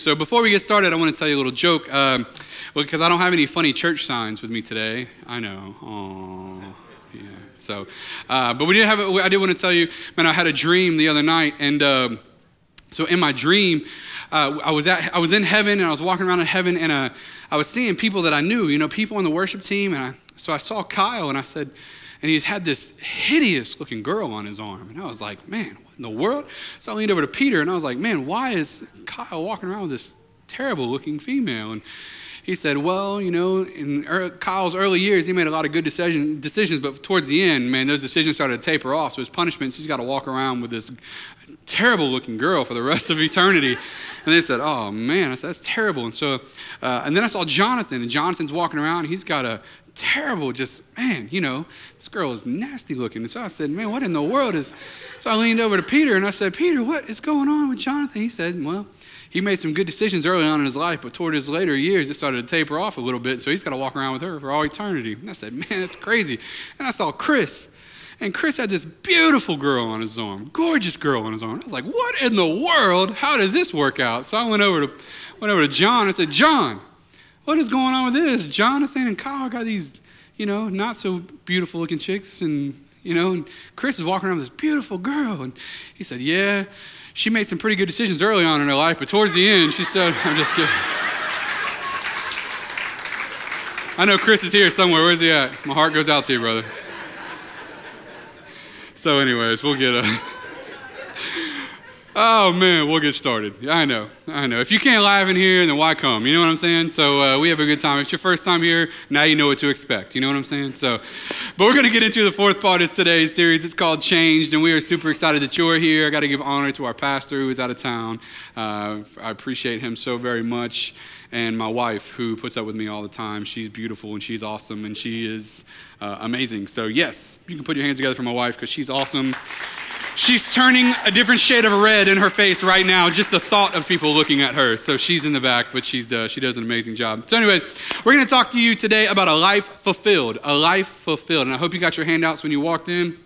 So before we get started, I want to tell you a little joke um, because I don't have any funny church signs with me today. I know. Aww. Yeah. So, uh, but we did have. I did want to tell you, man. I had a dream the other night, and um, so in my dream, uh, I was at. I was in heaven, and I was walking around in heaven, and uh, I was seeing people that I knew. You know, people on the worship team, and I, so I saw Kyle, and I said, and he's had this hideous looking girl on his arm, and I was like, man, in the world? So I leaned over to Peter and I was like, man, why is Kyle walking around with this terrible looking female? And he said, well, you know, in Kyle's early years, he made a lot of good decision, decisions, but towards the end, man, those decisions started to taper off. So his punishments, he's got to walk around with this terrible looking girl for the rest of eternity. And they said, oh man, said, that's terrible. And so, uh, and then I saw Jonathan, and Jonathan's walking around. He's got a terrible, just, man, you know, this girl is nasty looking. And so I said, man, what in the world is. So I leaned over to Peter and I said, Peter, what is going on with Jonathan? He said, well, he made some good decisions early on in his life, but toward his later years, it started to taper off a little bit. So he's got to walk around with her for all eternity. And I said, man, that's crazy. And I saw Chris. And Chris had this beautiful girl on his arm, gorgeous girl on his arm. I was like, what in the world? How does this work out? So I went over to, went over to John. I said, John, what is going on with this? Jonathan and Kyle got these, you know, not so beautiful looking chicks, and, you know, and Chris is walking around with this beautiful girl. And he said, Yeah, she made some pretty good decisions early on in her life, but towards the end, she said, I'm just kidding. I know Chris is here somewhere. Where's he at? My heart goes out to you, brother. So, anyways, we'll get a. Oh man, we'll get started. I know, I know. If you can't laugh in here, then why come? You know what I'm saying? So uh, we have a good time. If it's your first time here, now you know what to expect. You know what I'm saying? So, but we're gonna get into the fourth part of today's series. It's called Changed, and we are super excited that you're here. I got to give honor to our pastor who is out of town. Uh, I appreciate him so very much, and my wife who puts up with me all the time. She's beautiful and she's awesome, and she is uh, amazing. So yes, you can put your hands together for my wife because she's awesome. She's turning a different shade of red in her face right now, just the thought of people looking at her. So she's in the back, but she's, uh, she does an amazing job. So, anyways, we're going to talk to you today about a life fulfilled. A life fulfilled. And I hope you got your handouts when you walked in.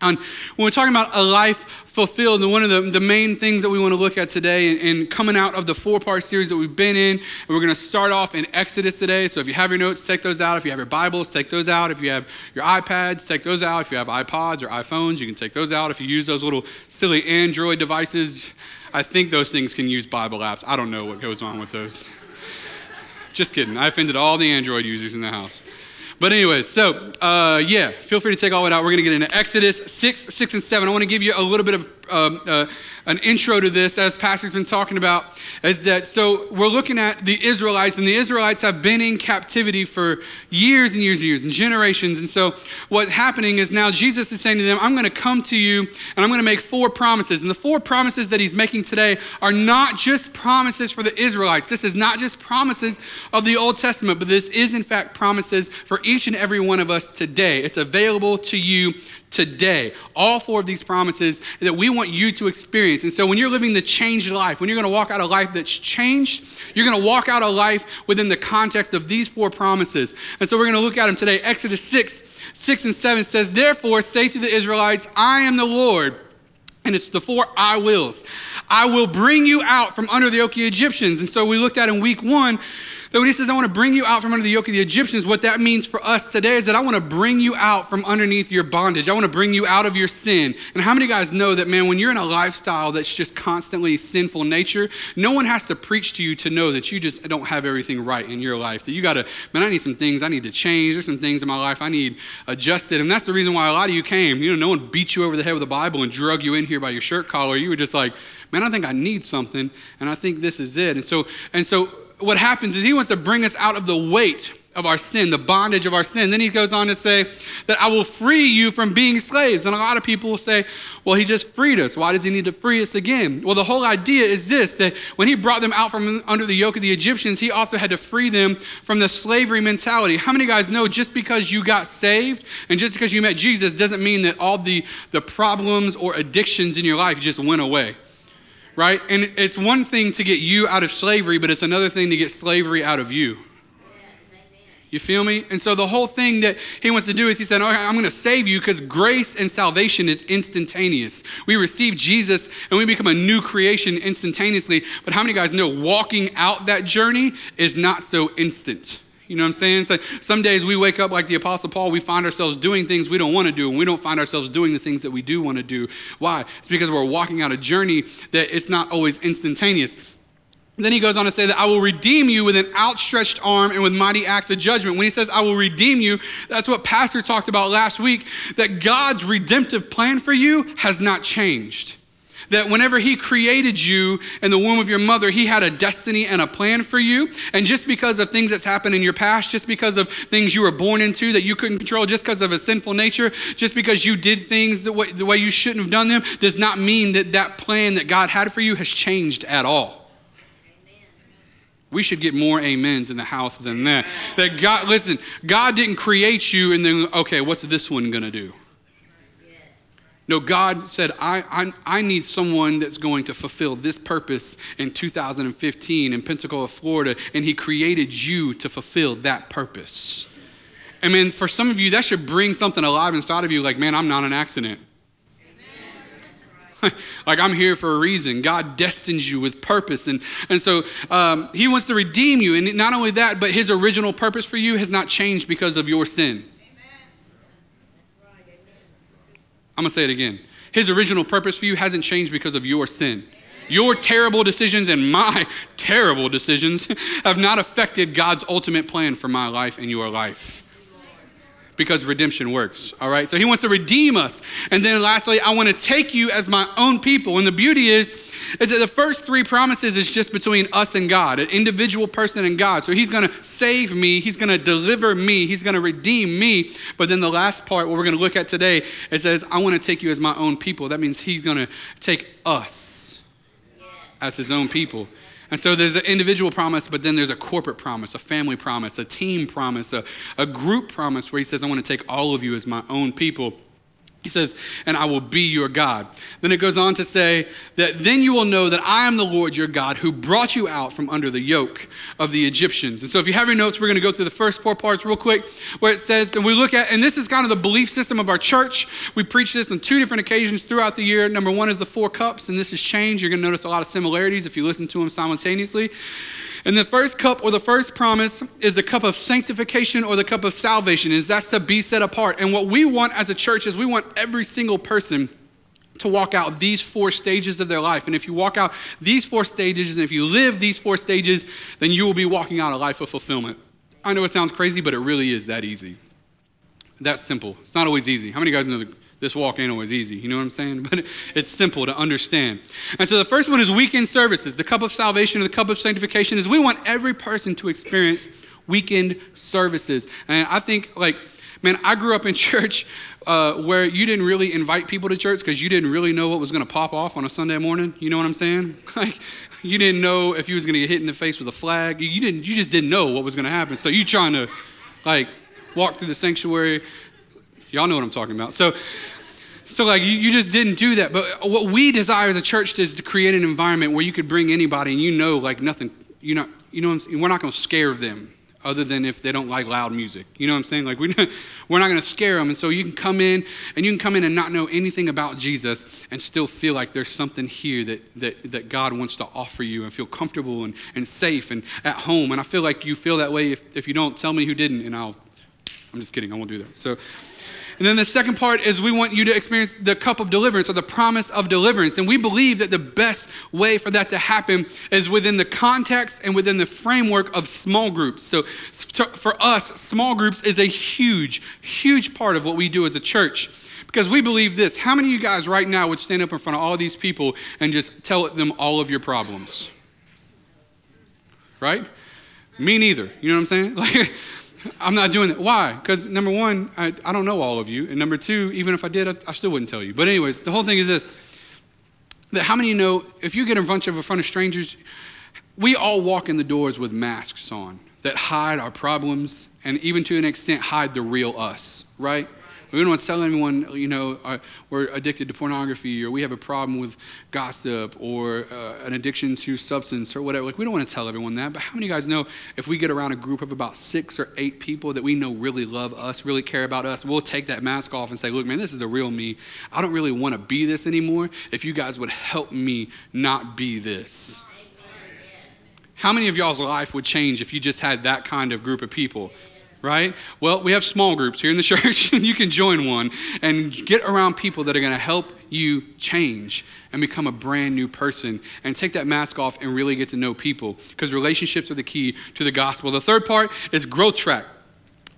And when we're talking about a life fulfilled, and one of the, the main things that we want to look at today, and, and coming out of the four part series that we've been in, and we're going to start off in Exodus today. So if you have your notes, take those out. If you have your Bibles, take those out. If you have your iPads, take those out. If you have iPods or iPhones, you can take those out. If you use those little silly Android devices, I think those things can use Bible apps. I don't know what goes on with those. Just kidding. I offended all the Android users in the house. But anyway, so uh, yeah, feel free to take all it out. We're going to get into Exodus 6, 6, and 7. I want to give you a little bit of um, uh, an intro to this, as Pastor's been talking about, is that so we're looking at the Israelites, and the Israelites have been in captivity for years and years and years and generations. And so what's happening is now Jesus is saying to them, I'm going to come to you and I'm going to make four promises. And the four promises that he's making today are not just promises for the Israelites. This is not just promises of the Old Testament, but this is, in fact, promises for each and every one of us today. It's available to you today. All four of these promises that we want you to experience. And so when you're living the changed life, when you're going to walk out a life that's changed, you're going to walk out a life within the context of these four promises. And so we're going to look at them today. Exodus 6, 6 and 7 says, Therefore say to the Israelites, I am the Lord. And it's the four I wills. I will bring you out from under the yoke of Egyptians. And so we looked at in week one that when he says, I want to bring you out from under the yoke of the Egyptians, what that means for us today is that I want to bring you out from underneath your bondage. I want to bring you out of your sin. And how many guys know that, man, when you're in a lifestyle that's just constantly sinful nature, no one has to preach to you to know that you just don't have everything right in your life. That you got to, man, I need some things I need to change. There's some things in my life I need adjusted. And that's the reason why a lot of you came. You know, no one beat you over the head with the Bible and drug you in here by your shirt collar. You were just like, man, I think I need something, and I think this is it. And so, and so what happens is he wants to bring us out of the weight of our sin, the bondage of our sin. Then he goes on to say that I will free you from being slaves. And a lot of people will say, well, he just freed us. Why does he need to free us again? Well, the whole idea is this that when he brought them out from under the yoke of the Egyptians, he also had to free them from the slavery mentality. How many guys know just because you got saved and just because you met Jesus doesn't mean that all the, the problems or addictions in your life just went away? Right? And it's one thing to get you out of slavery, but it's another thing to get slavery out of you. You feel me? And so the whole thing that he wants to do is he said, okay, I'm going to save you because grace and salvation is instantaneous. We receive Jesus and we become a new creation instantaneously. But how many guys know walking out that journey is not so instant? You know what I'm saying? So some days we wake up like the Apostle Paul, we find ourselves doing things we don't want to do, and we don't find ourselves doing the things that we do want to do. Why? It's because we're walking out a journey that it's not always instantaneous. Then he goes on to say that I will redeem you with an outstretched arm and with mighty acts of judgment. When he says, I will redeem you, that's what Pastor talked about last week that God's redemptive plan for you has not changed. That whenever he created you in the womb of your mother, he had a destiny and a plan for you. And just because of things that's happened in your past, just because of things you were born into that you couldn't control, just because of a sinful nature, just because you did things the way, the way you shouldn't have done them, does not mean that that plan that God had for you has changed at all. We should get more amens in the house than that. That God, listen, God didn't create you and then, okay, what's this one to do? No, God said, I, I, I, need someone that's going to fulfill this purpose in 2015 in Pensacola, Florida, and He created you to fulfill that purpose. I mean, for some of you, that should bring something alive inside of you like, man, I'm not an accident. like I'm here for a reason. God destines you with purpose. And, and so um, He wants to redeem you. And not only that, but His original purpose for you has not changed because of your sin. I'm going to say it again. His original purpose for you hasn't changed because of your sin. Your terrible decisions and my terrible decisions have not affected God's ultimate plan for my life and your life because redemption works. All right. So he wants to redeem us. And then lastly, I want to take you as my own people. And the beauty is, is that the first three promises is just between us and God, an individual person and God. So he's going to save me, he's going to deliver me, he's going to redeem me. But then the last part, what we're going to look at today, it says, I want to take you as my own people. That means he's going to take us as his own people. And so there's an individual promise, but then there's a corporate promise, a family promise, a team promise, a, a group promise where he says, I want to take all of you as my own people. He says, and I will be your God. Then it goes on to say that then you will know that I am the Lord your God who brought you out from under the yoke of the Egyptians. And so if you have your notes, we're going to go through the first four parts real quick where it says, and we look at, and this is kind of the belief system of our church. We preach this on two different occasions throughout the year. Number one is the four cups, and this has changed. You're going to notice a lot of similarities if you listen to them simultaneously. And the first cup or the first promise is the cup of sanctification or the cup of salvation, is that's to be set apart. And what we want as a church is we want every single person to walk out these four stages of their life. And if you walk out these four stages, and if you live these four stages, then you will be walking out a life of fulfillment. I know it sounds crazy, but it really is that easy. That simple. It's not always easy. How many guys know the this walk ain't always easy. You know what I'm saying? But it's simple to understand. And so the first one is weekend services. The cup of salvation or the cup of sanctification is we want every person to experience weekend services. And I think, like, man, I grew up in church uh, where you didn't really invite people to church because you didn't really know what was going to pop off on a Sunday morning. You know what I'm saying? Like, you didn't know if you was going to get hit in the face with a flag. You didn't. You just didn't know what was going to happen. So you trying to, like, walk through the sanctuary Y'all know what I'm talking about. So, so like you, you just didn't do that. But what we desire as a church is to create an environment where you could bring anybody and you know like nothing, you know, you know, we're not going to scare them other than if they don't like loud music. You know what I'm saying? Like we're we're not going to scare them. And so you can come in and you can come in and not know anything about Jesus and still feel like there's something here that, that, that God wants to offer you and feel comfortable and, and safe and at home. And I feel like you feel that way if, if you don't tell me who didn't and I'll, I'm just kidding. I won't do that. So, and then the second part is we want you to experience the cup of deliverance or the promise of deliverance. And we believe that the best way for that to happen is within the context and within the framework of small groups. So for us, small groups is a huge, huge part of what we do as a church. Because we believe this. How many of you guys right now would stand up in front of all these people and just tell them all of your problems? Right? Me neither. You know what I'm saying? Like, I'm not doing that. Why? Because number one, I, I don't know all of you. And number two, even if I did, I, I still wouldn't tell you. But, anyways, the whole thing is this that how many you know if you get in front of in front of strangers, we all walk in the doors with masks on that hide our problems and even to an extent hide the real us, right? We don't want to tell anyone, you know, uh, we're addicted to pornography or we have a problem with gossip or uh, an addiction to substance or whatever. Like, we don't want to tell everyone that. But how many of you guys know if we get around a group of about six or eight people that we know really love us, really care about us, we'll take that mask off and say, look, man, this is the real me. I don't really want to be this anymore. If you guys would help me not be this. How many of y'all's life would change if you just had that kind of group of people? Right? Well, we have small groups here in the church, and you can join one and get around people that are going to help you change and become a brand new person and take that mask off and really get to know people because relationships are the key to the gospel. The third part is growth track.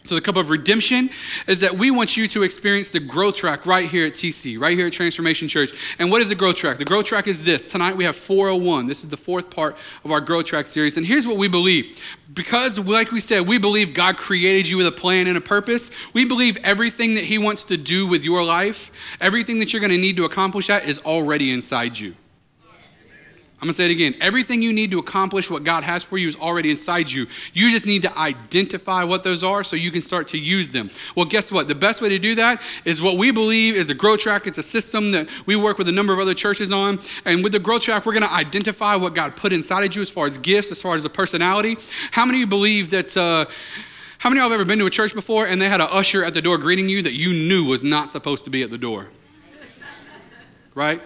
So, the cup of redemption is that we want you to experience the growth track right here at TC, right here at Transformation Church. And what is the growth track? The growth track is this. Tonight we have 401. This is the fourth part of our growth track series. And here's what we believe. Because, like we said, we believe God created you with a plan and a purpose. We believe everything that He wants to do with your life, everything that you're going to need to accomplish that is already inside you. I'm going to say it again. Everything you need to accomplish what God has for you is already inside you. You just need to identify what those are so you can start to use them. Well, guess what? The best way to do that is what we believe is a growth track. It's a system that we work with a number of other churches on. And with the growth track, we're going to identify what God put inside of you as far as gifts, as far as a personality. How many of you believe that? Uh, how many of you have ever been to a church before and they had an usher at the door greeting you that you knew was not supposed to be at the door? Right?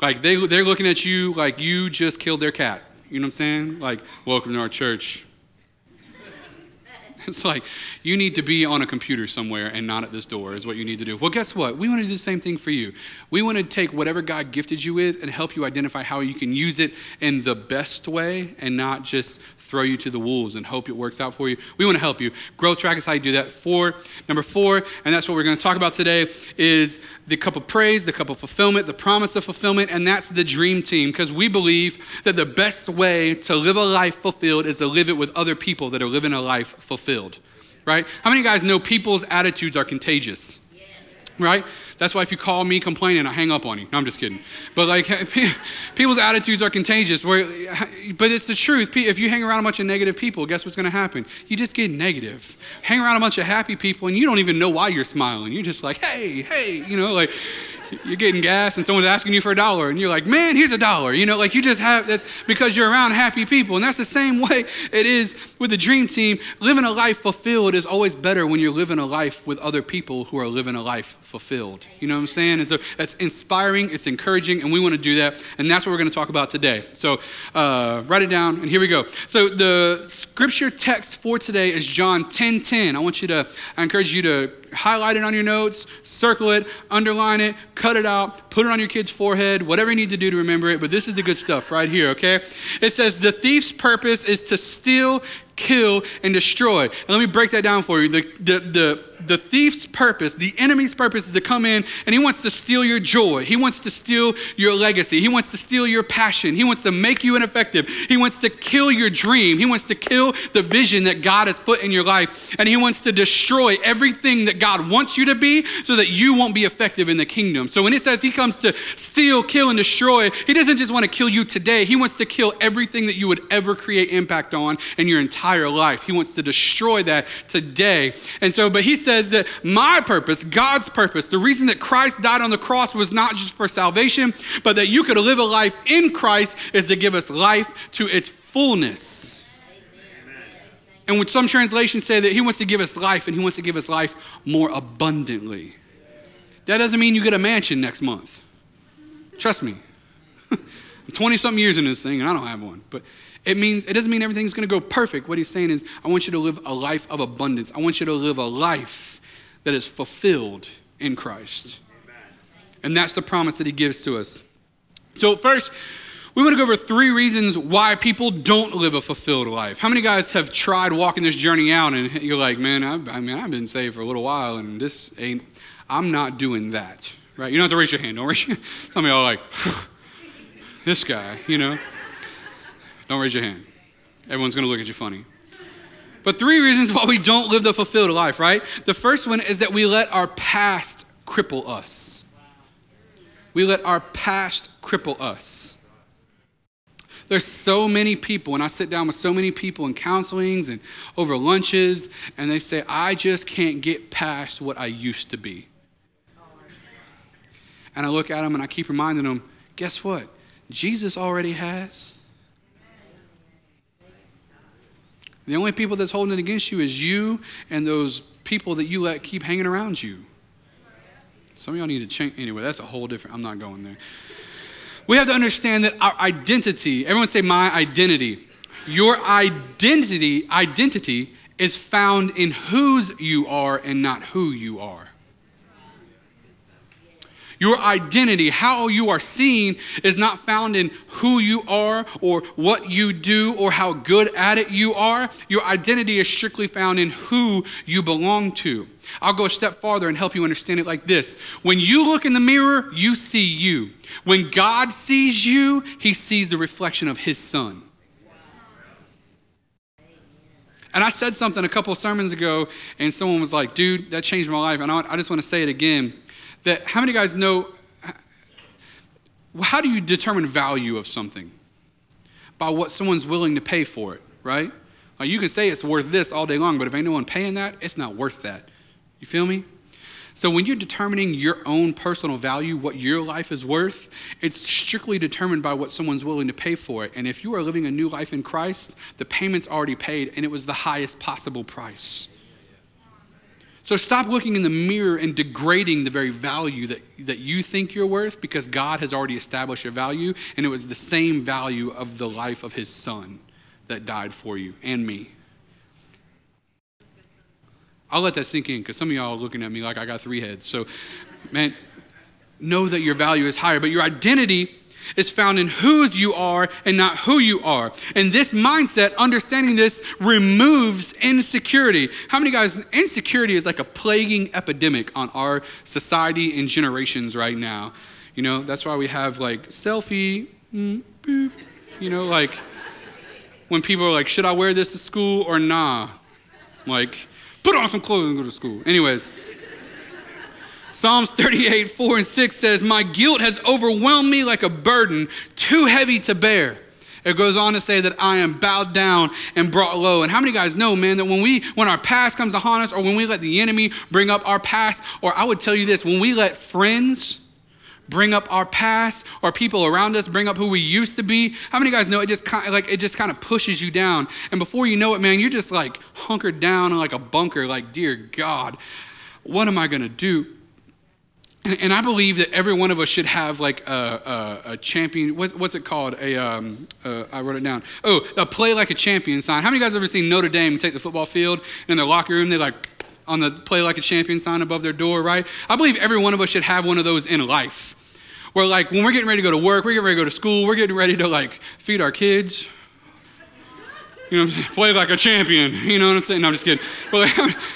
Like they, they're looking at you like you just killed their cat. You know what I'm saying? Like, welcome to our church. It's like you need to be on a computer somewhere and not at this door, is what you need to do. Well, guess what? We want to do the same thing for you. We want to take whatever God gifted you with and help you identify how you can use it in the best way and not just throw you to the wolves and hope it works out for you. We want to help you. Growth track is how you do that. Four, number four, and that's what we're going to talk about today, is the cup of praise, the cup of fulfillment, the promise of fulfillment, and that's the dream team. Because we believe that the best way to live a life fulfilled is to live it with other people that are living a life fulfilled. Right? How many guys know people's attitudes are contagious? Right? That's why if you call me complaining, I hang up on you. No, I'm just kidding. But like, people's attitudes are contagious. But it's the truth. If you hang around a bunch of negative people, guess what's going to happen? You just get negative. Hang around a bunch of happy people, and you don't even know why you're smiling. You're just like, hey, hey, you know, like you're getting gas and someone's asking you for a dollar and you're like man here's a dollar. You know like you just have that's because you're around happy people and that's the same way it is with the dream team. Living a life fulfilled is always better when you're living a life with other people who are living a life fulfilled. You know what i'm saying? And so it's inspiring it's encouraging and we want to do that and that's what we're going to talk about today. So uh, write it down and here we go. So the scripture text for today is john 10 10 i want you to i encourage you to highlight it on your notes, circle it, underline it, cut it out, put it on your kid's forehead, whatever you need to do to remember it. But this is the good stuff right here, okay? It says, The thief's purpose is to steal, kill, and destroy. And let me break that down for you. The, the, the the thief's purpose, the enemy's purpose is to come in and he wants to steal your joy. He wants to steal your legacy. He wants to steal your passion. He wants to make you ineffective. He wants to kill your dream. He wants to kill the vision that God has put in your life. And he wants to destroy everything that God wants you to be so that you won't be effective in the kingdom. So when it says he comes to steal, kill, and destroy, he doesn't just want to kill you today. He wants to kill everything that you would ever create impact on in your entire life. He wants to destroy that today. And so, but he says that my purpose, God's purpose, the reason that Christ died on the cross was not just for salvation, but that you could live a life in Christ is to give us life to its fullness. And with some translations say that he wants to give us life and he wants to give us life more abundantly. That doesn't mean you get a mansion next month. Trust me. I'm 20 something years in this thing and I don't have one. But it means it doesn't mean everything's going to go perfect. What he's saying is I want you to live a life of abundance. I want you to live a life that is fulfilled in Christ. And that's the promise that he gives to us. So first, we want to go over three reasons why people don't live a fulfilled life. How many guys have tried walking this journey out and you're like, man, I've, I mean, I've been saved for a little while and this ain't, I'm not doing that, right? You don't have to raise your hand. Don't raise your Some of y'all like, this guy, you know. Don't raise your hand. Everyone's going to look at you funny. But three reasons why we don't live the fulfilled life, right? The first one is that we let our past cripple us. We let our past cripple us. There's so many people, and I sit down with so many people in counselings and over lunches, and they say, I just can't get past what I used to be. And I look at them and I keep reminding them, guess what? Jesus already has. The only people that's holding it against you is you and those people that you let keep hanging around you. Some of y'all need to change. Anyway, that's a whole different, I'm not going there. We have to understand that our identity, everyone say my identity. Your identity, identity is found in whose you are and not who you are. Your identity, how you are seen, is not found in who you are or what you do or how good at it you are. Your identity is strictly found in who you belong to. I'll go a step farther and help you understand it like this. When you look in the mirror, you see you. When God sees you, he sees the reflection of his son. And I said something a couple sermons ago, and someone was like, dude, that changed my life. And I just want to say it again that how many guys know how do you determine value of something? By what someone's willing to pay for it, right? Like you can say it's worth this all day long, but if ain't no one paying that, it's not worth that. You feel me? So when you're determining your own personal value, what your life is worth, it's strictly determined by what someone's willing to pay for it. And if you are living a new life in Christ, the payment's already paid and it was the highest possible price. So stop looking in the mirror and degrading the very value that, that you think you're worth because God has already established a value, and it was the same value of the life of his son that died for you and me. I'll let that sink in because some of y'all are looking at me like I got three heads. So, man, know that your value is higher, but your identity is found in whose you are and not who you are. And this mindset, understanding this, removes insecurity. How many guys, insecurity is like a plaguing epidemic on our society and generations right now. You know, that's why we have like selfie, mm, boop, you know, like when people are like, should I wear this to school or nah? Like, put on some clothes and go to school. Anyways. Psalms 38, 4 and 6 says, My guilt has overwhelmed me like a burden too heavy to bear. It goes on to say that I am bowed down and brought low. And how many guys know, man, that when we when our past comes upon us, or when we let the enemy bring up our past, or I would tell you this, when we let friends bring up our past or people around us bring up who we used to be how many guys know it just kind of like it just kind of pushes you down and before you know it man you're just like hunkered down in like a bunker like dear god what am i going to do and I believe that every one of us should have like a, a, a champion. What, what's it called? A um, uh, I wrote it down. Oh, a play like a champion sign. How many of you guys ever seen Notre Dame take the football field in their locker room? They like on the play like a champion sign above their door, right? I believe every one of us should have one of those in life. Where like when we're getting ready to go to work, we're getting ready to go to school, we're getting ready to like feed our kids. You know, play like a champion. You know what I'm saying? No, I'm just kidding. But, like,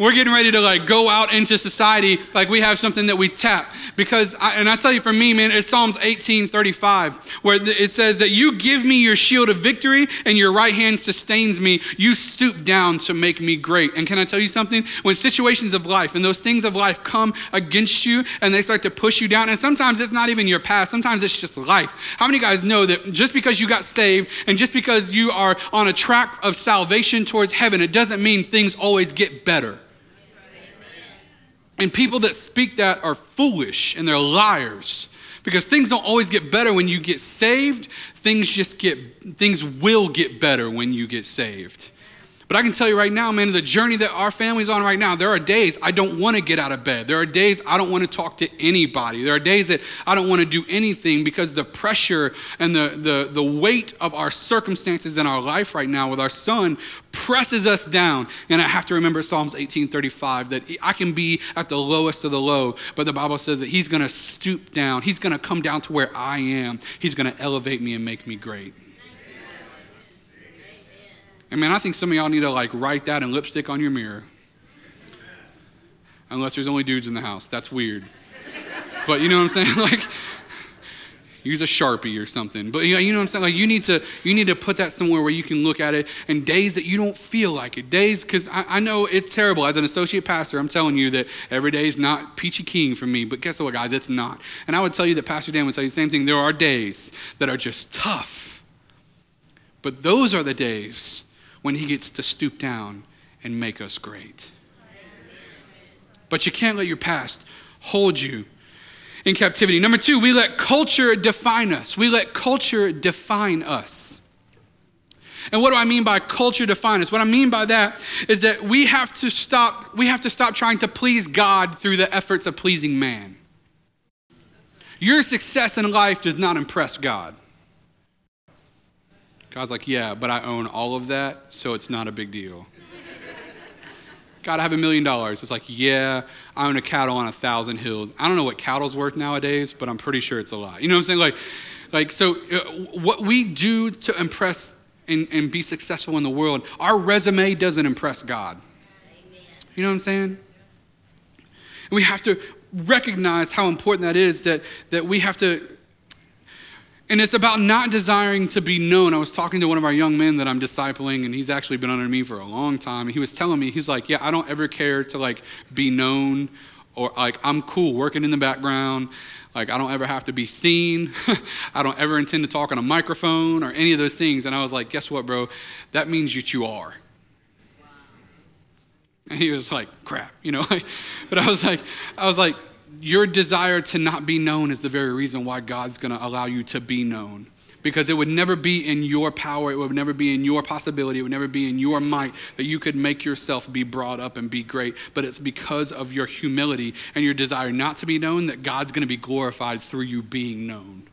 we're getting ready to like go out into society like we have something that we tap. Because I, and i tell you for me man it's psalms 18 35 where it says that you give me your shield of victory and your right hand sustains me. You stoop down to make me great. And can i tell you something? When situations of life and those things of life come against you and they start to push you down and sometimes it's not even your past sometimes it's just life. How many guys know that just because you got saved and just because you are on a track of salvation towards heaven it doesn't mean things always get better and people that speak that are foolish and they're liars because things don't always get better when you get saved. Things just get, things will get better when you get saved. But I can tell you right now, man, the journey that our family's on right now, there are days I don't want to get out of bed. There are days I don't want to talk to anybody. There are days that I don't want to do anything because the pressure and the, the, the weight of our circumstances in our life right now with our son presses us down. And I have to remember Psalms 18:35 that I can be at the lowest of the low, but the Bible says that he's going to stoop down. He's going to come down to where I am. He's going to elevate me and make me great. I mean, I think some of y'all need to like write that in lipstick on your mirror. Unless there's only dudes in the house. That's weird. But you know what I'm saying? Like, use a sharpie or something. But you know what i'm saying? Like you need to you need to put that somewhere where you can look at it and days that you don't feel like it. Days because I, I, know it's terrible. As an associate pastor i'm telling you that every day is not peachy keen for me. But guess what guys? It's not. And i would tell you that pastor dan would tell you the same thing. There are days that are just tough. But those are the days when he gets to stoop down and make us great. But you can't let your past hold you in captivity. Number two, we let culture define us. We let culture define us. And what do I mean by culture define us? What I mean by that is that we have to stop, we have to stop trying to please God through the efforts of pleasing man. Your success in life does not impress God. God's like, yeah, but I own all of that, so it's not a big deal. God, I have a million dollars. It's like, yeah, I own a cattle on a thousand hills. I don't know what cattle's worth nowadays, but I'm pretty sure it's a lot. You know what I'm saying? Like, like so uh, what we do to impress and, and be successful in the world, our resume doesn't impress God. You know what I'm saying? And we have to recognize how important that is that, that we have to and it's about not desiring to be known. I was talking to one of our young men that I'm discipling, and he's actually been under me for a long time. And he was telling me, he's like, Yeah, I don't ever care to like be known or like I'm cool working in the background. Like I don't ever have to be seen. I don't ever intend to talk on a microphone or any of those things. And I was like, Guess what, bro? That means that you are. And he was like, crap, you know. but I was like, I was like, your desire to not be known is the very reason why God's going to allow you to be known. Because it would never be in your power, it would never be in your possibility, it would never be in your might that you could make yourself be brought up and be great. But it's because of your humility and your desire not to be known that God's going to be glorified through you being known.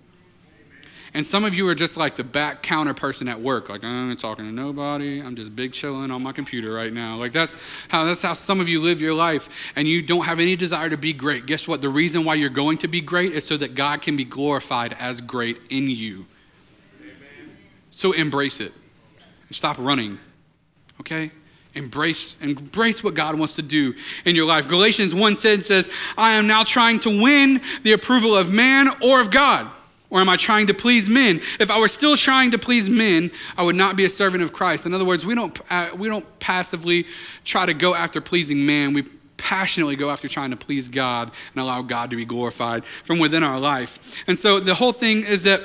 And some of you are just like the back counter person at work, like I'm not talking to nobody. I'm just big chilling on my computer right now. Like that's how that's how some of you live your life, and you don't have any desire to be great. Guess what? The reason why you're going to be great is so that God can be glorified as great in you. Amen. So embrace it. Stop running. Okay? Embrace, embrace what God wants to do in your life. Galatians 1 says, I am now trying to win the approval of man or of God. Or am I trying to please men? If I were still trying to please men, I would not be a servant of Christ. In other words, we don't, uh, we don't passively try to go after pleasing man. We passionately go after trying to please God and allow God to be glorified from within our life. And so the whole thing is that,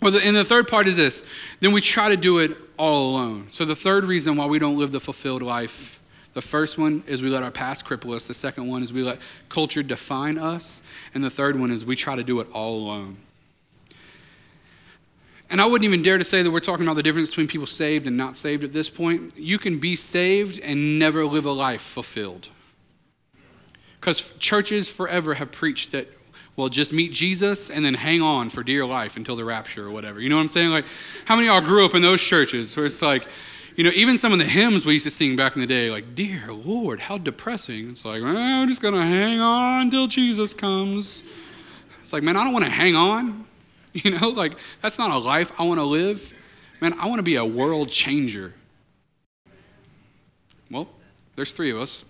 well, the, and the third part is this then we try to do it all alone. So the third reason why we don't live the fulfilled life the first one is we let our past cripple us. The second one is we let culture define us. And the third one is we try to do it all alone. And I wouldn't even dare to say that we're talking about the difference between people saved and not saved at this point. You can be saved and never live a life fulfilled. Because churches forever have preached that, well, just meet Jesus and then hang on for dear life until the rapture or whatever. You know what I'm saying? Like, how many of y'all grew up in those churches where it's like, you know, even some of the hymns we used to sing back in the day, like, Dear Lord, how depressing. It's like, well, I'm just going to hang on until Jesus comes. It's like, man, I don't want to hang on. You know, like that's not a life I want to live. Man, I want to be a world changer. Well, there's three of us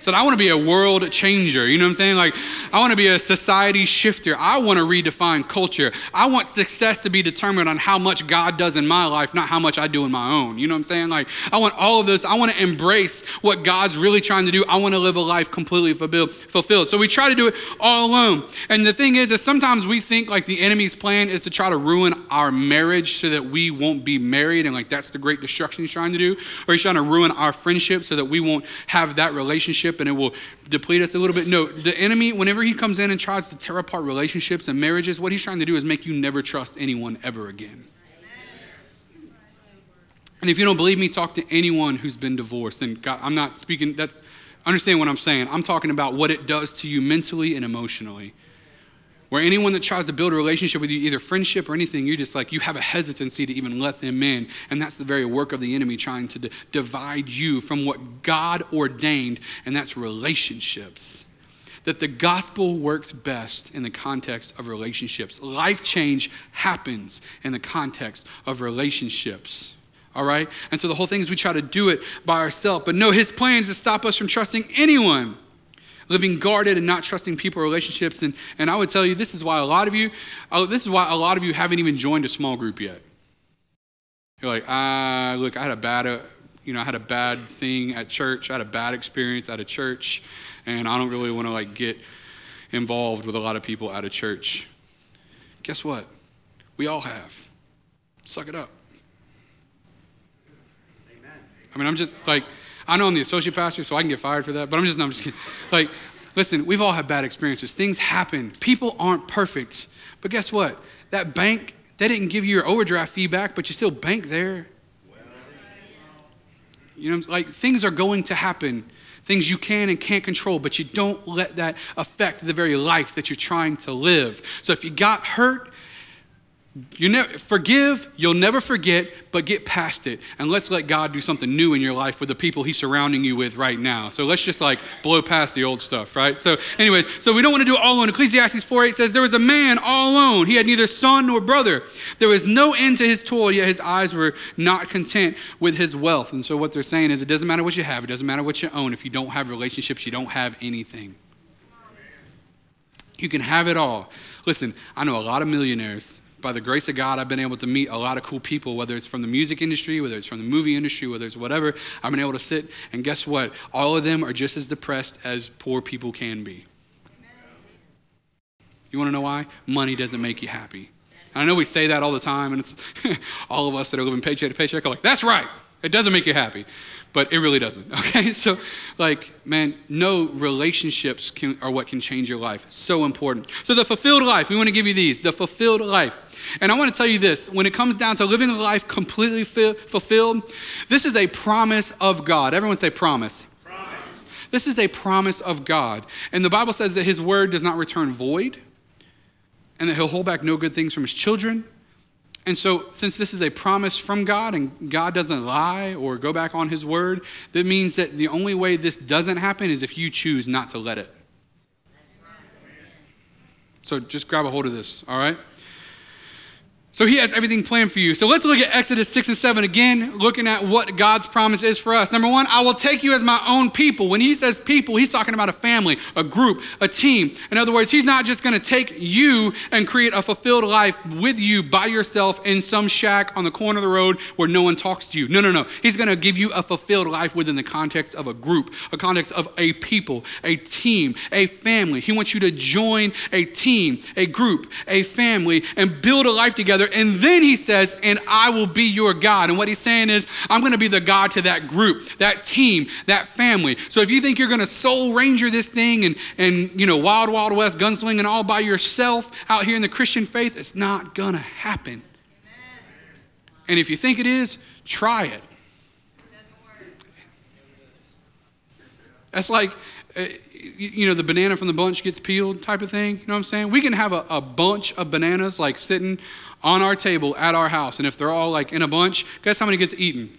said, I want to be a world changer. You know what I'm saying? Like, I want to be a society shifter. I want to redefine culture. I want success to be determined on how much God does in my life, not how much I do in my own. You know what I'm saying? Like, I want all of this. I want to embrace what God's really trying to do. I want to live a life completely fulfilled. So we try to do it all alone. And the thing is, is sometimes we think like the enemy's plan is to try to ruin our marriage so that we won't be married. And like, that's the great destruction he's trying to do. Or he's trying to ruin our friendship so that we won't have that relationship relationship and it will deplete us a little bit. No, the enemy, whenever he comes in and tries to tear apart relationships and marriages, what he's trying to do is make you never trust anyone ever again. And if you don't believe me, talk to anyone who's been divorced. And God, I'm not speaking, that's, understand what I'm saying. I'm talking about what it does to you mentally and emotionally. Where anyone that tries to build a relationship with you, either friendship or anything, you just like, you have a hesitancy to even let them in. And that's the very work of the enemy trying to d- divide you from what God ordained, and that's relationships. That the gospel works best in the context of relationships. Life change happens in the context of relationships. All right? And so the whole thing is we try to do it by ourselves. But no, his plan is to stop us from trusting anyone living guarded and not trusting people relationships. And, and I would tell you, this is why a lot of you, uh, this is why a lot of you haven't even joined a small group yet. You're like, ah, look, I had a bad, uh, you know, I had a bad thing at church. I had a bad experience at a church, and I don't really want to like get involved with a lot of people at a church. Guess what? We all have. Suck it up. I mean, I'm just like, I know I'm the associate pastor, so I can get fired for that, but I'm just, no, I'm just kidding. Like, listen, we've all had bad experiences. Things happen. People aren't perfect. But guess what? That bank, they didn't give you your overdraft fee back, but you still bank there. You know, like things are going to happen, things you can and can't control, but you don't let that affect the very life that you're trying to live. So if you got hurt, you never forgive, you'll never forget, but get past it. And let's let God do something new in your life with the people He's surrounding you with right now. So let's just like blow past the old stuff, right? So, anyway, so we don't want to do it all alone. Ecclesiastes 4 8 says, There was a man all alone. He had neither son nor brother. There was no end to his toil, yet his eyes were not content with his wealth. And so what they're saying is, it doesn't matter what you have, it doesn't matter what you own. If you don't have relationships, you don't have anything. You can have it all. Listen, I know a lot of millionaires by the grace of God, I've been able to meet a lot of cool people, whether it's from the music industry, whether it's from the movie industry, whether it's whatever. I've been able to sit, and guess what? All of them are just as depressed as poor people can be. You want to know why? Money doesn't make you happy. And I know we say that all the time, and it's all of us that are living paycheck to paycheck are like, that's right. It doesn't make you happy but it really doesn't. Okay, so like, man, no relationships can, are what can change your life. So important. So the fulfilled life, we want to give you these. The fulfilled life. And I want to tell you this when it comes down to living a life completely fulfilled, this is a promise of God. Everyone say promise. promise. This is a promise of God. And the Bible says that his word does not return void and that he'll hold back no good things from his children. And so, since this is a promise from God and God doesn't lie or go back on his word, that means that the only way this doesn't happen is if you choose not to let it. So, just grab a hold of this, all right? So he has everything planned for you. So let's look at Exodus 6 and 7 again, looking at what God's promise is for us. Number one, I will take you as my own people. When he says people, he's talking about a family, a group, a team. In other words, he's not just going to take you and create a fulfilled life with you by yourself in some shack on the corner of the road where no one talks to you. No, no, no. He's going to give you a fulfilled life within the context of a group, a context of a people, a team, a family. He wants you to join a team, a group, a family, and build a life together And then he says, and I will be your God. And what he's saying is, I'm going to be the God to that group, that team, that family. So if you think you're going to soul ranger this thing and, and, you know, wild, wild west gunslinging all by yourself out here in the Christian faith, it's not going to happen. And if you think it is, try it. That's like, Uh, you know, the banana from the bunch gets peeled type of thing. You know what I'm saying? We can have a, a bunch of bananas like sitting on our table at our house. And if they're all like in a bunch, guess how many gets eaten?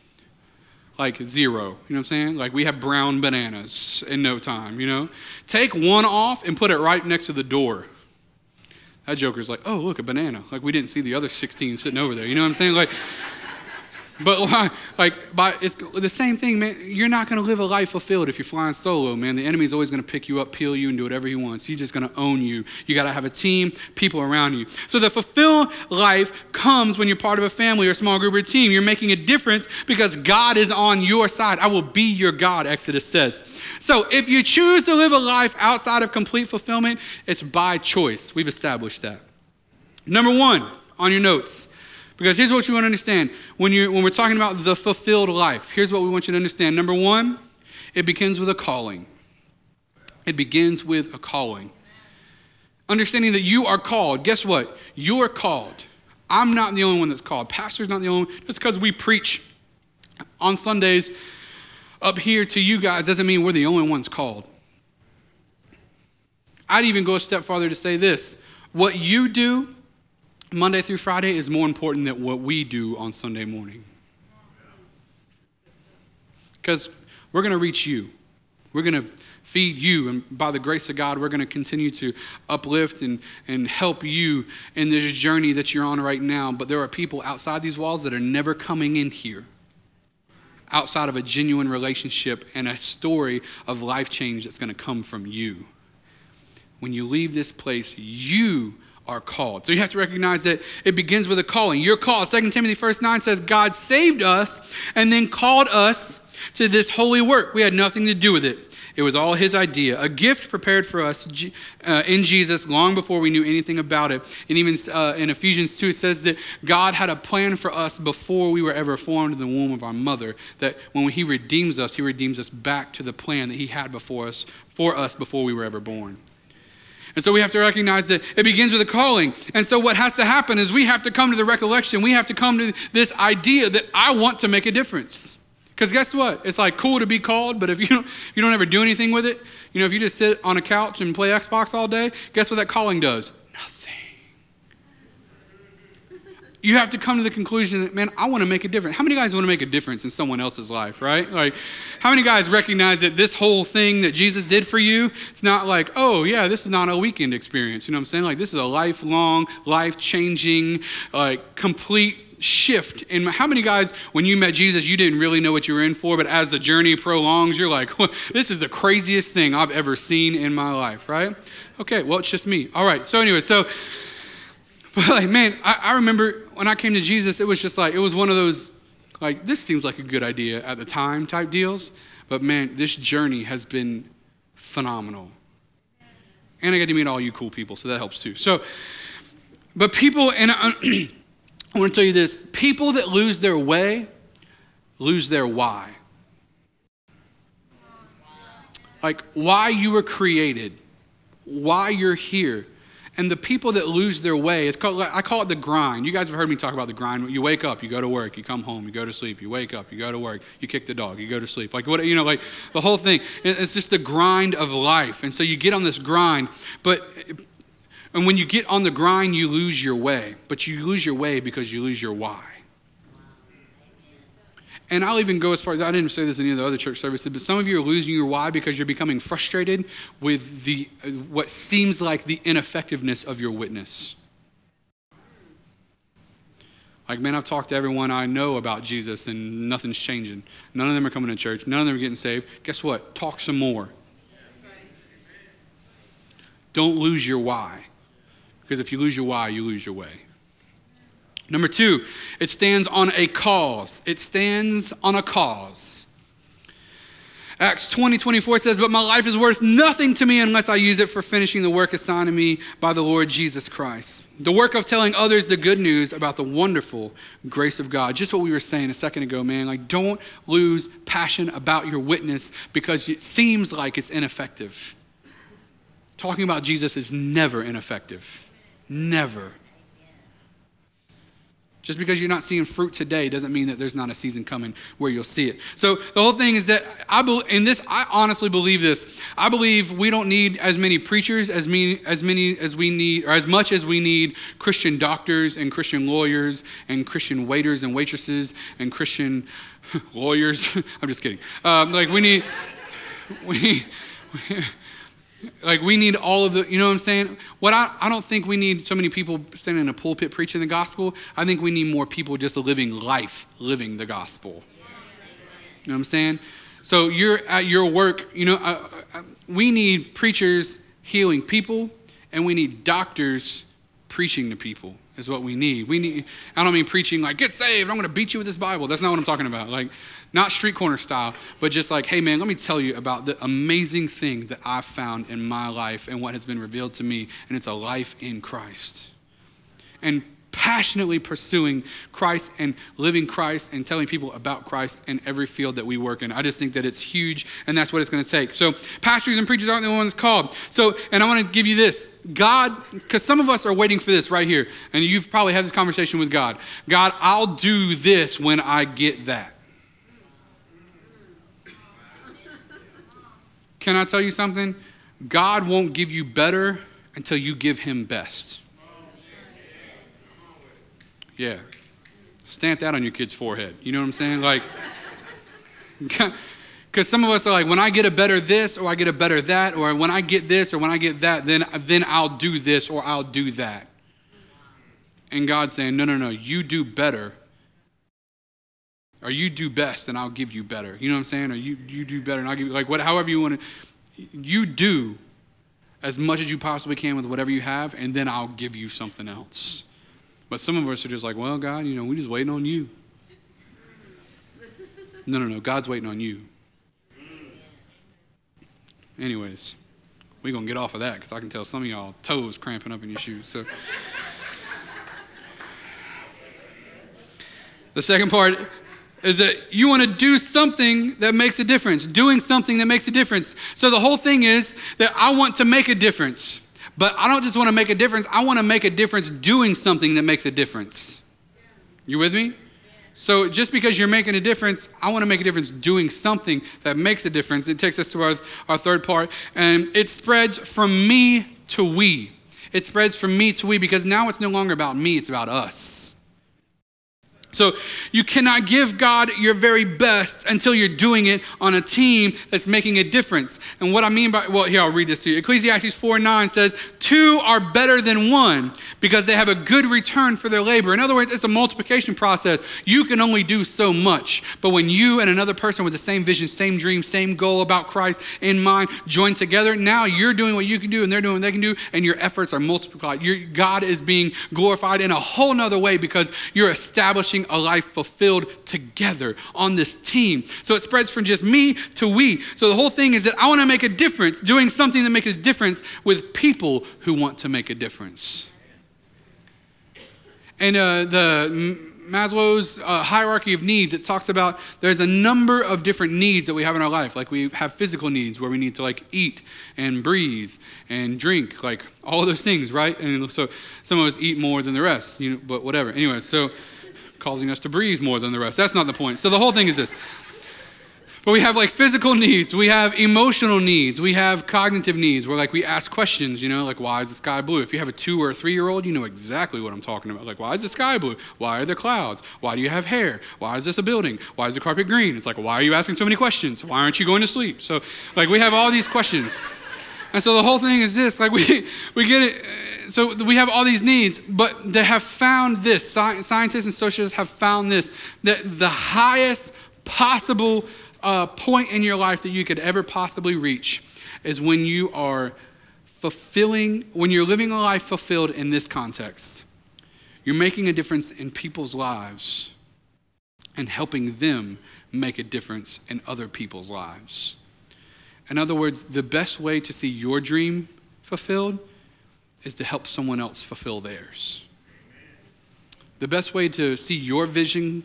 Like zero. You know what I'm saying? Like we have brown bananas in no time, you know? Take one off and put it right next to the door. That joker's like, oh, look, a banana. Like we didn't see the other 16 sitting over there. You know what I'm saying? Like, but like, it's the same thing, man. You're not going to live a life fulfilled if you're flying solo, man. The enemy's always going to pick you up, peel you, and do whatever he wants. He's just going to own you. You got to have a team, people around you. So the fulfilled life comes when you're part of a family or a small group or a team. You're making a difference because God is on your side. I will be your God, Exodus says. So if you choose to live a life outside of complete fulfillment, it's by choice. We've established that. Number one on your notes because here's what you want to understand when, you when we're talking about the fulfilled life. Here's what we want you to understand. Number one, it begins with a calling. It begins with a calling. Understanding that you are called. Guess what? You are called. I'm not the only one that's called. Pastor's not the only one. Just because we preach on Sundays up here to you guys doesn't mean we're the only ones called. I'd even go a step farther to say this what you do Monday through Friday is more important than what we do on Sunday morning. Because we're going to reach you. We're going to feed you. And by the grace of God, we're going to continue to uplift and, and help you in this journey that you're on right now. But there are people outside these walls that are never coming in here outside of a genuine relationship and a story of life change that's going to come from you. When you leave this place, you are called. So you have to recognize that it begins with a calling. You're called. 2 Timothy 1 9 says, God saved us and then called us to this holy work. We had nothing to do with it. It was all his idea, a gift prepared for us uh, in Jesus long before we knew anything about it. And even uh, in Ephesians 2, it says that God had a plan for us before we were ever formed in the womb of our mother. That when he redeems us, he redeems us back to the plan that he had before us, for us before we were ever born. And so we have to recognize that it begins with a calling. And so what has to happen is we have to come to the recollection, we have to come to this idea that I want to make a difference. Because guess what? It's like cool to be called, but if you don't, you don't ever do anything with it, you know, if you just sit on a couch and play Xbox all day, guess what that calling does? Nothing. You have to come to the conclusion that, man, I want to make a difference. How many guys want to make a difference in someone else's life, right? Like, how many guys recognize that this whole thing that Jesus did for you, it's not like, oh, yeah, this is not a weekend experience. You know what I'm saying? Like, this is a lifelong, life changing, like, complete shift and how many guys when you met jesus you didn't really know what you were in for but as the journey prolongs you're like this is the craziest thing i've ever seen in my life right okay well it's just me all right so anyway so but like man I, I remember when i came to jesus it was just like it was one of those like this seems like a good idea at the time type deals but man this journey has been phenomenal and i got to meet all you cool people so that helps too so but people and I want to tell you this people that lose their way lose their why. Like why you were created, why you're here. And the people that lose their way, it's called, I call it the grind. You guys have heard me talk about the grind. You wake up, you go to work, you come home, you go to sleep, you wake up, you go to work, you kick the dog, you go to sleep. Like what, you know, like the whole thing. It's just the grind of life. And so you get on this grind, but and when you get on the grind, you lose your way. But you lose your way because you lose your why. And I'll even go as far as I didn't say this in any of the other church services, but some of you are losing your why because you're becoming frustrated with the uh, what seems like the ineffectiveness of your witness. Like, man, I've talked to everyone I know about Jesus and nothing's changing. None of them are coming to church. None of them are getting saved. Guess what? Talk some more. Don't lose your why. Because if you lose your why, you lose your way. Number two, it stands on a cause. It stands on a cause. Acts 20, 24 says, But my life is worth nothing to me unless I use it for finishing the work assigned to me by the Lord Jesus Christ. The work of telling others the good news about the wonderful grace of God. Just what we were saying a second ago, man. Like, don't lose passion about your witness because it seems like it's ineffective. Talking about Jesus is never ineffective. Never. Just because you're not seeing fruit today doesn't mean that there's not a season coming where you'll see it. So the whole thing is that I believe in this. I honestly believe this. I believe we don't need as many preachers as many as many as we need, or as much as we need Christian doctors and Christian lawyers and Christian waiters and waitresses and Christian lawyers. I'm just kidding. Um, like we need, we need. Like we need all of the, you know what I'm saying? What I, I don't think we need so many people standing in a pulpit preaching the gospel. I think we need more people just living life, living the gospel. You know what I'm saying? So you're at your work, you know, uh, uh, we need preachers healing people, and we need doctors preaching to people is what we need. We need, I don't mean preaching like, get saved, I'm going to beat you with this Bible. That's not what I'm talking about. Like, not street corner style, but just like, hey man, let me tell you about the amazing thing that I've found in my life and what has been revealed to me, and it's a life in Christ. And passionately pursuing Christ and living Christ and telling people about Christ in every field that we work in. I just think that it's huge and that's what it's going to take. So, pastors and preachers aren't the ones called. So, and I want to give you this God, because some of us are waiting for this right here, and you've probably had this conversation with God God, I'll do this when I get that. Can I tell you something? God won't give you better until you give him best. Yeah. Stamp that on your kid's forehead. You know what I'm saying? Like, because some of us are like, when I get a better this, or I get a better that, or when I get this, or when I get that, then, then I'll do this, or I'll do that. And God's saying, no, no, no, you do better or you do best and I'll give you better. You know what I'm saying? Or you, you do better and I'll give you, like, what, however you want to, you do as much as you possibly can with whatever you have, and then I'll give you something else. But some of us are just like, well, God, you know, we're just waiting on you. No, no, no. God's waiting on you. anyways, we're going to get off of that because I can tell some of y'all toes cramping up in your shoes. So. the second part is that you want to do something that makes a difference, doing something that makes a difference. So the whole thing is that I want to make a difference. But I don't just want to make a difference, I want to make a difference doing something that makes a difference. You with me? So just because you're making a difference, I want to make a difference doing something that makes a difference. It takes us to our, our third part, and it spreads from me to we. It spreads from me to we because now it's no longer about me, it's about us. So you cannot give God your very best until you're doing it on a team that's making a difference. And what I mean by, well, here, I'll read this to you. Ecclesiastes 4 9 says, Two are better than one because they have a good return for their labor. In other words, it's a multiplication process. You can only do so much. But when you and another person with the same vision, same dream, same goal about Christ in mind join together, now you're doing what you can do and they're doing what they can do, and your efforts are multiplied. Your, God is being glorified in a whole nother way because you're establishing a life fulfilled together on this team. So it spreads from just me to we. So the whole thing is that I want to make a difference, doing something that makes a difference with people who want to make a difference. And uh, the Maslow's uh, hierarchy of needs, it talks about there's a number of different needs that we have in our life. Like we have physical needs where we need to like eat and breathe and drink, like all those things, right? And so some of us eat more than the rest, you know, but whatever. Anyway, so causing us to breathe more than the rest. That's not the point. So the whole thing is this. But we have like physical needs, we have emotional needs, we have cognitive needs where like we ask questions, you know, like why is the sky blue? If you have a two or a three year old, you know exactly what I'm talking about. Like, why is the sky blue? Why are there clouds? Why do you have hair? Why is this a building? Why is the carpet green? It's like, why are you asking so many questions? Why aren't you going to sleep? So, like, we have all these questions. And so the whole thing is this like, we, we get it so we have all these needs, but they have found this. Scientists and socialists have found this that the highest possible uh, point in your life that you could ever possibly reach is when you are fulfilling, when you're living a life fulfilled in this context. You're making a difference in people's lives and helping them make a difference in other people's lives. In other words, the best way to see your dream fulfilled is to help someone else fulfill theirs. The best way to see your vision,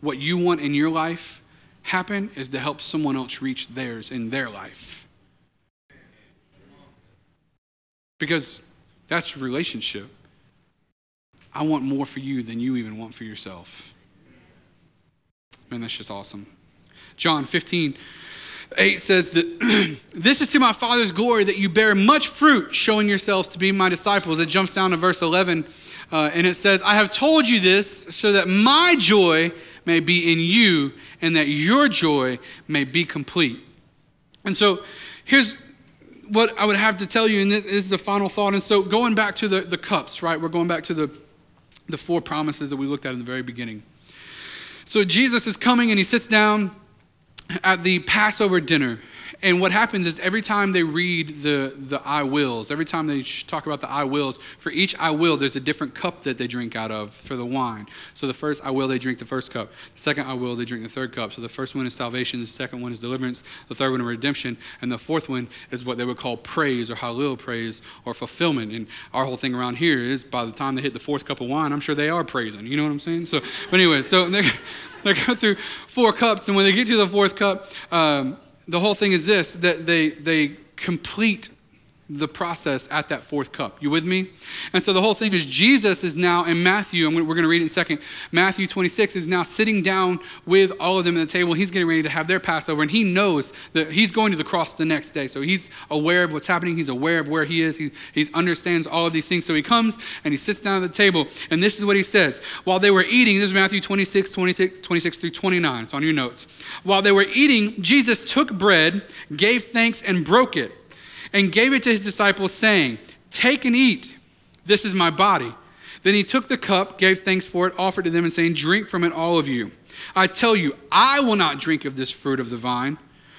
what you want in your life, happen is to help someone else reach theirs in their life. Because that's relationship. I want more for you than you even want for yourself. Man, that's just awesome. John 15, 8 says that this is to my Father's glory that you bear much fruit, showing yourselves to be my disciples. It jumps down to verse 11 uh, and it says, I have told you this so that my joy may be in you and that your joy may be complete. And so here's what I would have to tell you, and this is the final thought. And so going back to the, the cups, right? We're going back to the, the four promises that we looked at in the very beginning. So Jesus is coming and he sits down at the Passover dinner. And what happens is every time they read the, the I wills, every time they talk about the I wills, for each I will, there's a different cup that they drink out of for the wine. So the first I will, they drink the first cup. The second I will, they drink the third cup. So the first one is salvation, the second one is deliverance, the third one is redemption, and the fourth one is what they would call praise or Hallel praise or fulfillment. And our whole thing around here is by the time they hit the fourth cup of wine, I'm sure they are praising. You know what I'm saying? So, but anyway, so they, go through four cups, and when they get to the fourth cup, um, the whole thing is this that they, they complete the process at that fourth cup. You with me? And so the whole thing is Jesus is now in Matthew, we're going to read it in a second. Matthew 26 is now sitting down with all of them at the table. He's getting ready to have their Passover, and he knows that he's going to the cross the next day. So he's aware of what's happening. He's aware of where he is. He, he understands all of these things. So he comes and he sits down at the table, and this is what he says. While they were eating, this is Matthew 26, 26, 26 through 29. It's on your notes. While they were eating, Jesus took bread, gave thanks, and broke it and gave it to his disciples, saying, Take and eat. This is my body. Then he took the cup, gave thanks for it, offered to them, and saying, Drink from it, all of you. I tell you, I will not drink of this fruit of the vine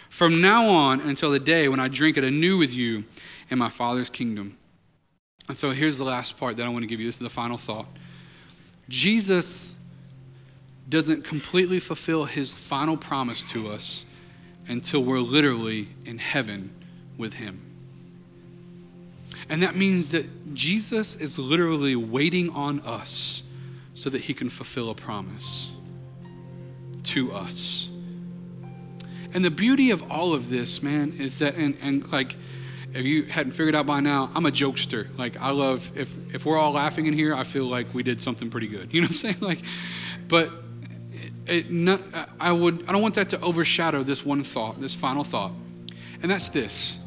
from now on until the day when I drink it anew with you in my Father's kingdom. And so here's the last part that I want to give you. This is the final thought. Jesus doesn't completely fulfill his final promise to us until we're literally in heaven with Him. And that means that Jesus is literally waiting on us so that He can fulfill a promise to us. And the beauty of all of this, man, is that, and, and like, if you hadn't figured out by now, I'm a jokester. Like I love if if we're all laughing in here, I feel like we did something pretty good. You know what I'm saying? Like, but it, not, I would I don't want that to overshadow this one thought, this final thought, and that's this.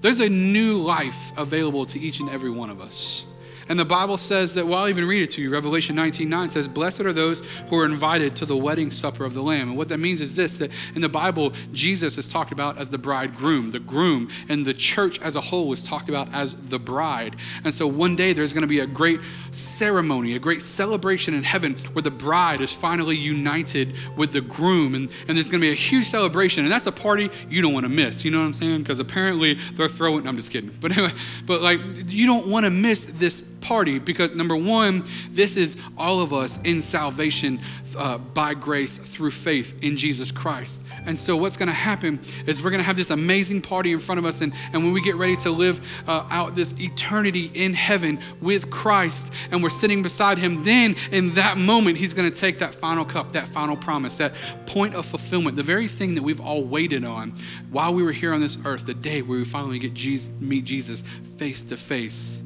There's a new life available to each and every one of us. And the Bible says that, well, I'll even read it to you. Revelation 19 9 says, Blessed are those who are invited to the wedding supper of the Lamb. And what that means is this that in the Bible, Jesus is talked about as the bridegroom, the groom, and the church as a whole is talked about as the bride. And so one day there's going to be a great ceremony, a great celebration in heaven where the bride is finally united with the groom. And, and there's going to be a huge celebration. And that's a party you don't want to miss. You know what I'm saying? Because apparently they're throwing, I'm just kidding. But anyway, but like, you don't want to miss this party because number one, this is all of us in salvation uh, by grace through faith in Jesus Christ. And so, what's going to happen is we're going to have this amazing party in front of us. And, and when we get ready to live uh, out this eternity in heaven with Christ and we're sitting beside Him, then in that moment, He's going to take that final cup, that final promise, that point of fulfillment, the very thing that we've all waited on while we were here on this earth, the day where we finally get Jesus, meet Jesus face to face.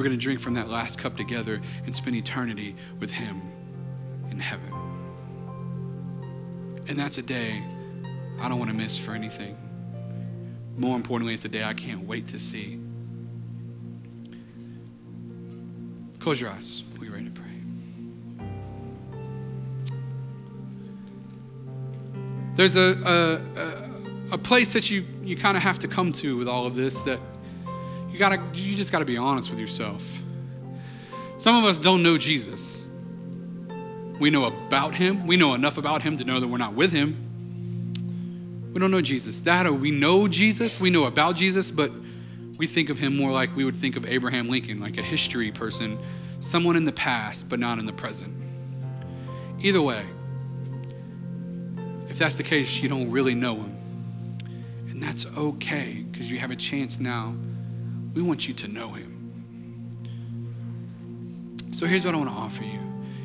We're going to drink from that last cup together and spend eternity with Him in heaven. And that's a day I don't want to miss for anything. More importantly, it's a day I can't wait to see. Close your eyes. We're ready to pray. There's a, a, a, a place that you, you kind of have to come to with all of this that gotta, you just got to be honest with yourself. Some of us don't know Jesus. We know about him. We know enough about him to know that we're not with him. We don't know Jesus. That or we know Jesus, we know about Jesus, but we think of him more like we would think of Abraham Lincoln, like a history person, someone in the past, but not in the present. Either way, if that's the case, you don't really know him. And that's okay because you have a chance now we want you to know him. So here's what I want to offer you.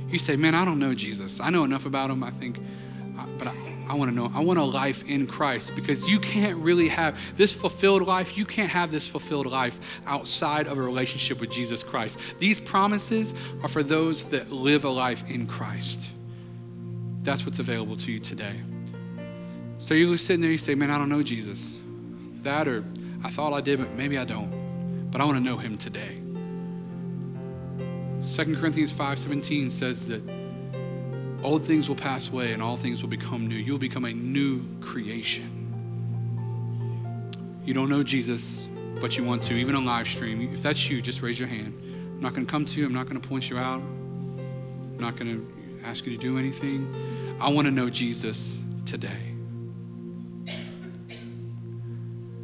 You say, man, I don't know Jesus. I know enough about him, I think, uh, but I, I want to know. I want a life in Christ because you can't really have this fulfilled life. You can't have this fulfilled life outside of a relationship with Jesus Christ. These promises are for those that live a life in Christ. That's what's available to you today. So you're sitting there, you say, man, I don't know Jesus. That or I thought I did, but maybe I don't but I want to know him today. 2 Corinthians 5:17 says that old things will pass away and all things will become new. You'll become a new creation. You don't know Jesus, but you want to, even on live stream. If that's you, just raise your hand. I'm not going to come to you. I'm not going to point you out. I'm not going to ask you to do anything. I want to know Jesus today.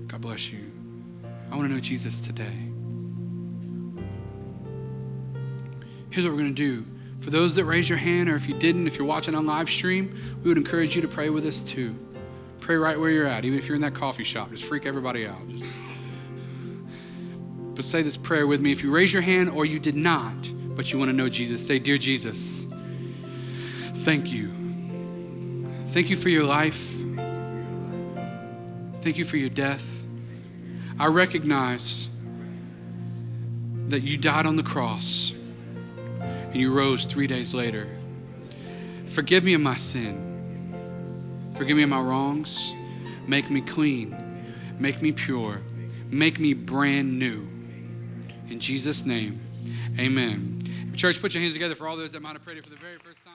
God bless you. I want to know Jesus today. Here's what we're going to do. For those that raise your hand, or if you didn't, if you're watching on live stream, we would encourage you to pray with us too. Pray right where you're at, even if you're in that coffee shop. Just freak everybody out. Just, but say this prayer with me. If you raise your hand or you did not, but you want to know Jesus, say, Dear Jesus, thank you. Thank you for your life. Thank you for your death. I recognize that you died on the cross and you rose three days later. Forgive me of my sin. Forgive me of my wrongs. Make me clean. Make me pure. Make me brand new. In Jesus' name, amen. Church, put your hands together for all those that might have prayed it for the very first time.